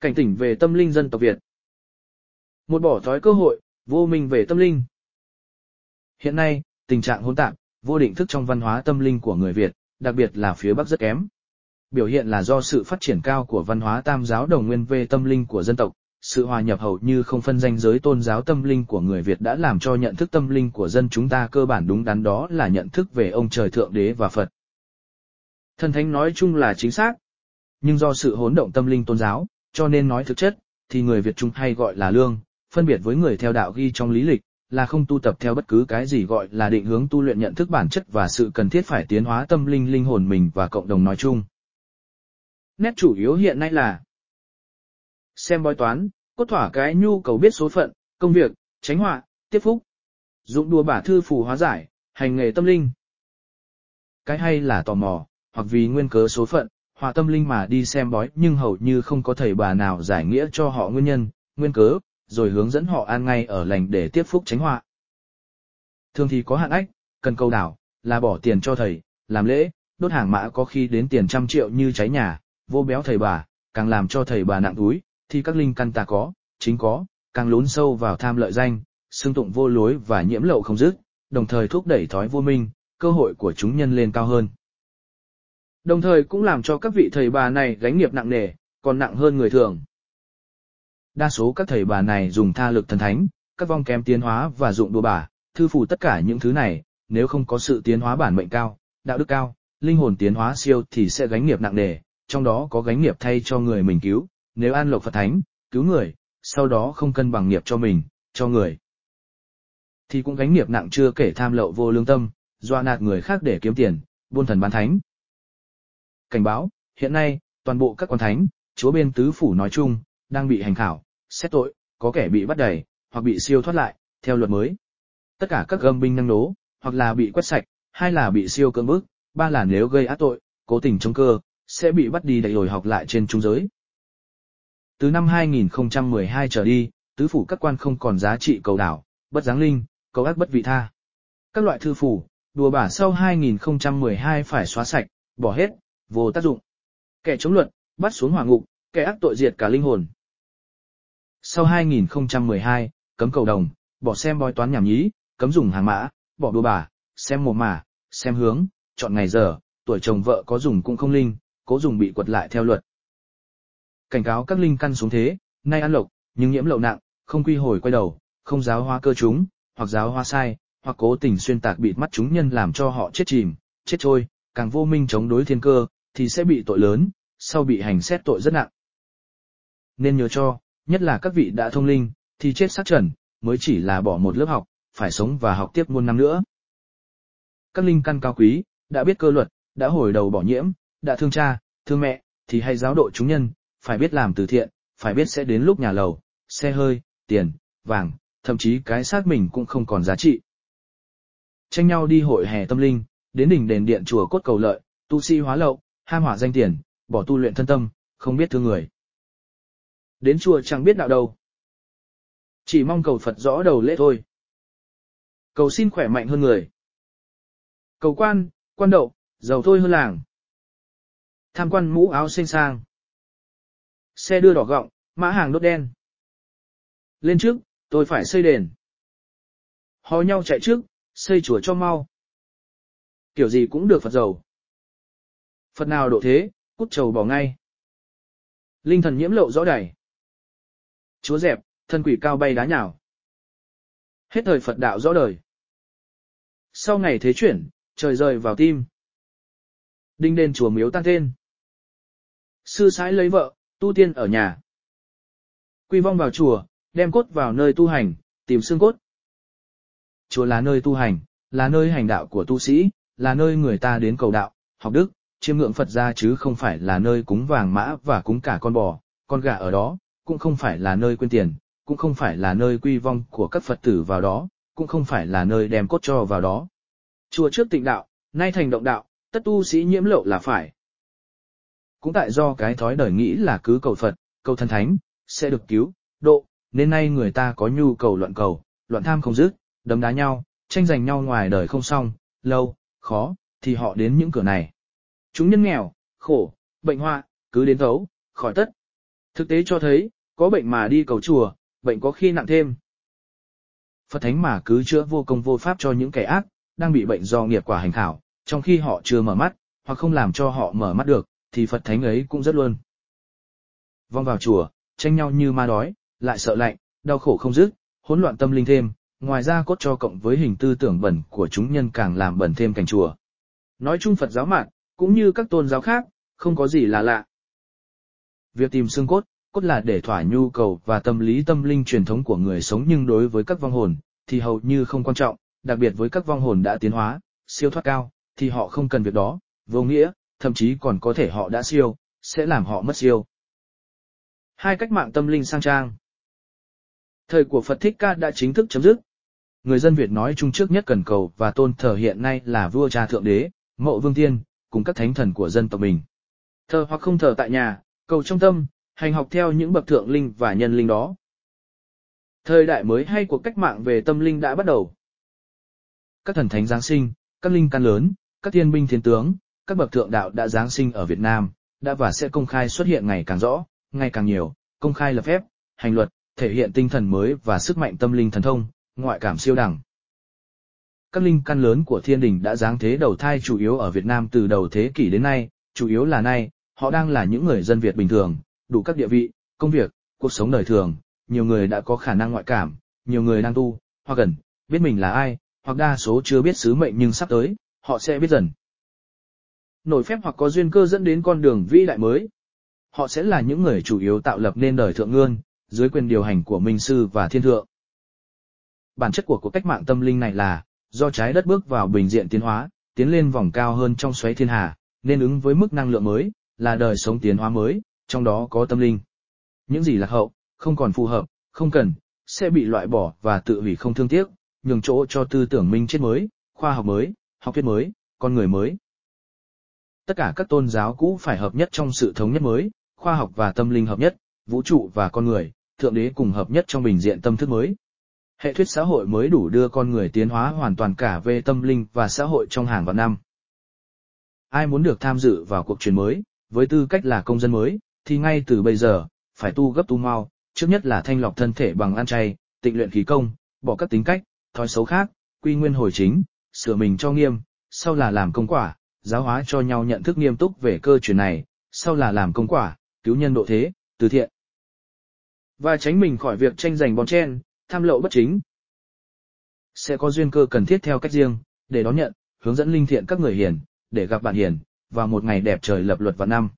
Cảnh tỉnh về tâm linh dân tộc Việt. Một bỏ thói cơ hội, vô minh về tâm linh. Hiện nay, tình trạng hỗn tạp, vô định thức trong văn hóa tâm linh của người Việt, đặc biệt là phía Bắc rất kém. Biểu hiện là do sự phát triển cao của văn hóa tam giáo đồng nguyên về tâm linh của dân tộc, sự hòa nhập hầu như không phân danh giới tôn giáo tâm linh của người Việt đã làm cho nhận thức tâm linh của dân chúng ta cơ bản đúng đắn đó là nhận thức về ông trời thượng đế và Phật. Thần thánh nói chung là chính xác, nhưng do sự hỗn động tâm linh tôn giáo, cho nên nói thực chất, thì người Việt Trung hay gọi là lương, phân biệt với người theo đạo ghi trong lý lịch, là không tu tập theo bất cứ cái gì gọi là định hướng tu luyện nhận thức bản chất và sự cần thiết phải tiến hóa tâm linh linh hồn mình và cộng đồng nói chung. Nét chủ yếu hiện nay là xem bói toán, cốt thỏa cái nhu cầu biết số phận, công việc, tránh họa, tiếp phúc. Dụng đùa bả thư phù hóa giải, hành nghề tâm linh. Cái hay là tò mò, hoặc vì nguyên cớ số phận, họa tâm linh mà đi xem bói nhưng hầu như không có thầy bà nào giải nghĩa cho họ nguyên nhân, nguyên cớ, rồi hướng dẫn họ an ngay ở lành để tiếp phúc tránh họa. Thường thì có hạn ách, cần câu đảo, là bỏ tiền cho thầy, làm lễ, đốt hàng mã có khi đến tiền trăm triệu như cháy nhà, vô béo thầy bà, càng làm cho thầy bà nặng túi, thì các linh căn tà có, chính có, càng lún sâu vào tham lợi danh, xương tụng vô lối và nhiễm lậu không dứt, đồng thời thúc đẩy thói vô minh, cơ hội của chúng nhân lên cao hơn. Đồng thời cũng làm cho các vị thầy bà này gánh nghiệp nặng nề, còn nặng hơn người thường. Đa số các thầy bà này dùng tha lực thần thánh, các vong kém tiến hóa và dụng đùa bà, thư phủ tất cả những thứ này, nếu không có sự tiến hóa bản mệnh cao, đạo đức cao, linh hồn tiến hóa siêu thì sẽ gánh nghiệp nặng nề, trong đó có gánh nghiệp thay cho người mình cứu, nếu an lộc Phật thánh, cứu người, sau đó không cân bằng nghiệp cho mình, cho người. Thì cũng gánh nghiệp nặng chưa kể tham lậu vô lương tâm, doa nạt người khác để kiếm tiền, buôn thần bán thánh. Cảnh báo, hiện nay, toàn bộ các quan thánh, chúa bên tứ phủ nói chung, đang bị hành khảo, xét tội, có kẻ bị bắt đẩy, hoặc bị siêu thoát lại, theo luật mới. Tất cả các gâm binh năng nố, hoặc là bị quét sạch, hai là bị siêu cưỡng bức, ba là nếu gây ác tội, cố tình chống cơ, sẽ bị bắt đi đẩy rồi học lại trên trung giới. Từ năm 2012 trở đi, tứ phủ các quan không còn giá trị cầu đảo, bất giáng linh, cầu ác bất vị tha. Các loại thư phủ, đùa bả sau 2012 phải xóa sạch, bỏ hết, vô tác dụng. Kẻ chống luận, bắt xuống hỏa ngục, kẻ ác tội diệt cả linh hồn. Sau 2012, cấm cầu đồng, bỏ xem bói toán nhảm nhí, cấm dùng hàng mã, bỏ đùa bà, xem mồm mà, xem hướng, chọn ngày giờ, tuổi chồng vợ có dùng cũng không linh, cố dùng bị quật lại theo luật. Cảnh cáo các linh căn xuống thế, nay ăn lộc, nhưng nhiễm lậu nặng, không quy hồi quay đầu, không giáo hóa cơ chúng, hoặc giáo hóa sai, hoặc cố tình xuyên tạc bịt mắt chúng nhân làm cho họ chết chìm, chết trôi, càng vô minh chống đối thiên cơ, thì sẽ bị tội lớn, sau bị hành xét tội rất nặng. Nên nhớ cho, nhất là các vị đã thông linh, thì chết sát trần, mới chỉ là bỏ một lớp học, phải sống và học tiếp muôn năm nữa. Các linh căn cao quý, đã biết cơ luật, đã hồi đầu bỏ nhiễm, đã thương cha, thương mẹ, thì hay giáo độ chúng nhân, phải biết làm từ thiện, phải biết sẽ đến lúc nhà lầu, xe hơi, tiền, vàng, thậm chí cái xác mình cũng không còn giá trị. Tranh nhau đi hội hè tâm linh, đến đỉnh đền điện chùa cốt cầu lợi, tu sĩ hóa lậu, ham hỏa danh tiền, bỏ tu luyện thân tâm, không biết thương người. Đến chùa chẳng biết đạo đâu. Chỉ mong cầu Phật rõ đầu lễ thôi. Cầu xin khỏe mạnh hơn người. Cầu quan, quan đậu, giàu thôi hơn làng. Tham quan mũ áo xanh sang. Xe đưa đỏ gọng, mã hàng đốt đen. Lên trước, tôi phải xây đền. Hò nhau chạy trước, xây chùa cho mau. Kiểu gì cũng được Phật giàu. Phật nào độ thế, cút trầu bỏ ngay. Linh thần nhiễm lộ rõ đẩy. Chúa dẹp, thân quỷ cao bay đá nhào. Hết thời Phật đạo rõ đời. Sau ngày thế chuyển, trời rời vào tim. Đinh đền chùa miếu tan tên. Sư sái lấy vợ, tu tiên ở nhà. Quy vong vào chùa, đem cốt vào nơi tu hành, tìm xương cốt. Chùa là nơi tu hành, là nơi hành đạo của tu sĩ, là nơi người ta đến cầu đạo, học đức, chiêm ngưỡng Phật gia chứ không phải là nơi cúng vàng mã và cúng cả con bò, con gà ở đó, cũng không phải là nơi quên tiền, cũng không phải là nơi quy vong của các Phật tử vào đó, cũng không phải là nơi đem cốt cho vào đó. Chùa trước tịnh đạo, nay thành động đạo, tất tu sĩ nhiễm lậu là phải. Cũng tại do cái thói đời nghĩ là cứ cầu Phật, cầu thần thánh, sẽ được cứu, độ, nên nay người ta có nhu cầu luận cầu, luận tham không dứt, đấm đá nhau, tranh giành nhau ngoài đời không xong, lâu, khó, thì họ đến những cửa này. Chúng nhân nghèo, khổ, bệnh họa, cứ đến thấu, khỏi tất. Thực tế cho thấy, có bệnh mà đi cầu chùa, bệnh có khi nặng thêm. Phật thánh mà cứ chữa vô công vô pháp cho những kẻ ác, đang bị bệnh do nghiệp quả hành khảo, trong khi họ chưa mở mắt, hoặc không làm cho họ mở mắt được, thì Phật thánh ấy cũng rất luôn. Vong vào chùa, tranh nhau như ma đói, lại sợ lạnh, đau khổ không dứt, hỗn loạn tâm linh thêm, ngoài ra cốt cho cộng với hình tư tưởng bẩn của chúng nhân càng làm bẩn thêm cảnh chùa. Nói chung Phật giáo mạng, cũng như các tôn giáo khác, không có gì là lạ. Việc tìm xương cốt, cốt là để thỏa nhu cầu và tâm lý tâm linh truyền thống của người sống nhưng đối với các vong hồn, thì hầu như không quan trọng, đặc biệt với các vong hồn đã tiến hóa, siêu thoát cao, thì họ không cần việc đó, vô nghĩa, thậm chí còn có thể họ đã siêu, sẽ làm họ mất siêu. Hai cách mạng tâm linh sang trang Thời của Phật Thích Ca đã chính thức chấm dứt. Người dân Việt nói chung trước nhất cần cầu và tôn thờ hiện nay là vua cha thượng đế, mộ vương tiên, cùng các thánh thần của dân tộc mình. Thờ hoặc không thờ tại nhà, cầu trong tâm, hành học theo những bậc thượng linh và nhân linh đó. Thời đại mới hay cuộc cách mạng về tâm linh đã bắt đầu. Các thần thánh Giáng sinh, các linh căn lớn, các thiên binh thiên tướng, các bậc thượng đạo đã Giáng sinh ở Việt Nam, đã và sẽ công khai xuất hiện ngày càng rõ, ngày càng nhiều, công khai lập phép, hành luật, thể hiện tinh thần mới và sức mạnh tâm linh thần thông, ngoại cảm siêu đẳng. Các linh căn lớn của thiên đình đã giáng thế đầu thai chủ yếu ở Việt Nam từ đầu thế kỷ đến nay, chủ yếu là nay, họ đang là những người dân Việt bình thường, đủ các địa vị, công việc, cuộc sống đời thường, nhiều người đã có khả năng ngoại cảm, nhiều người đang tu, hoặc gần, biết mình là ai, hoặc đa số chưa biết sứ mệnh nhưng sắp tới, họ sẽ biết dần. Nổi phép hoặc có duyên cơ dẫn đến con đường vĩ đại mới. Họ sẽ là những người chủ yếu tạo lập nên đời thượng ngương, dưới quyền điều hành của Minh Sư và Thiên Thượng. Bản chất của cuộc cách mạng tâm linh này là, do trái đất bước vào bình diện tiến hóa, tiến lên vòng cao hơn trong xoáy thiên hà, nên ứng với mức năng lượng mới, là đời sống tiến hóa mới, trong đó có tâm linh. Những gì lạc hậu, không còn phù hợp, không cần, sẽ bị loại bỏ và tự hủy không thương tiếc, nhường chỗ cho tư tưởng minh chết mới, khoa học mới, học thuyết mới, con người mới. Tất cả các tôn giáo cũ phải hợp nhất trong sự thống nhất mới, khoa học và tâm linh hợp nhất, vũ trụ và con người, thượng đế cùng hợp nhất trong bình diện tâm thức mới. Hệ thuyết xã hội mới đủ đưa con người tiến hóa hoàn toàn cả về tâm linh và xã hội trong hàng vạn năm. Ai muốn được tham dự vào cuộc chuyển mới, với tư cách là công dân mới, thì ngay từ bây giờ, phải tu gấp tu mau, trước nhất là thanh lọc thân thể bằng ăn chay, tịnh luyện khí công, bỏ các tính cách, thói xấu khác, quy nguyên hồi chính, sửa mình cho nghiêm, sau là làm công quả, giáo hóa cho nhau nhận thức nghiêm túc về cơ chuyển này, sau là làm công quả, cứu nhân độ thế, từ thiện. Và tránh mình khỏi việc tranh giành bón chen, tham lậu bất chính. Sẽ có duyên cơ cần thiết theo cách riêng, để đón nhận, hướng dẫn linh thiện các người hiền, để gặp bạn hiền, vào một ngày đẹp trời lập luật vào năm.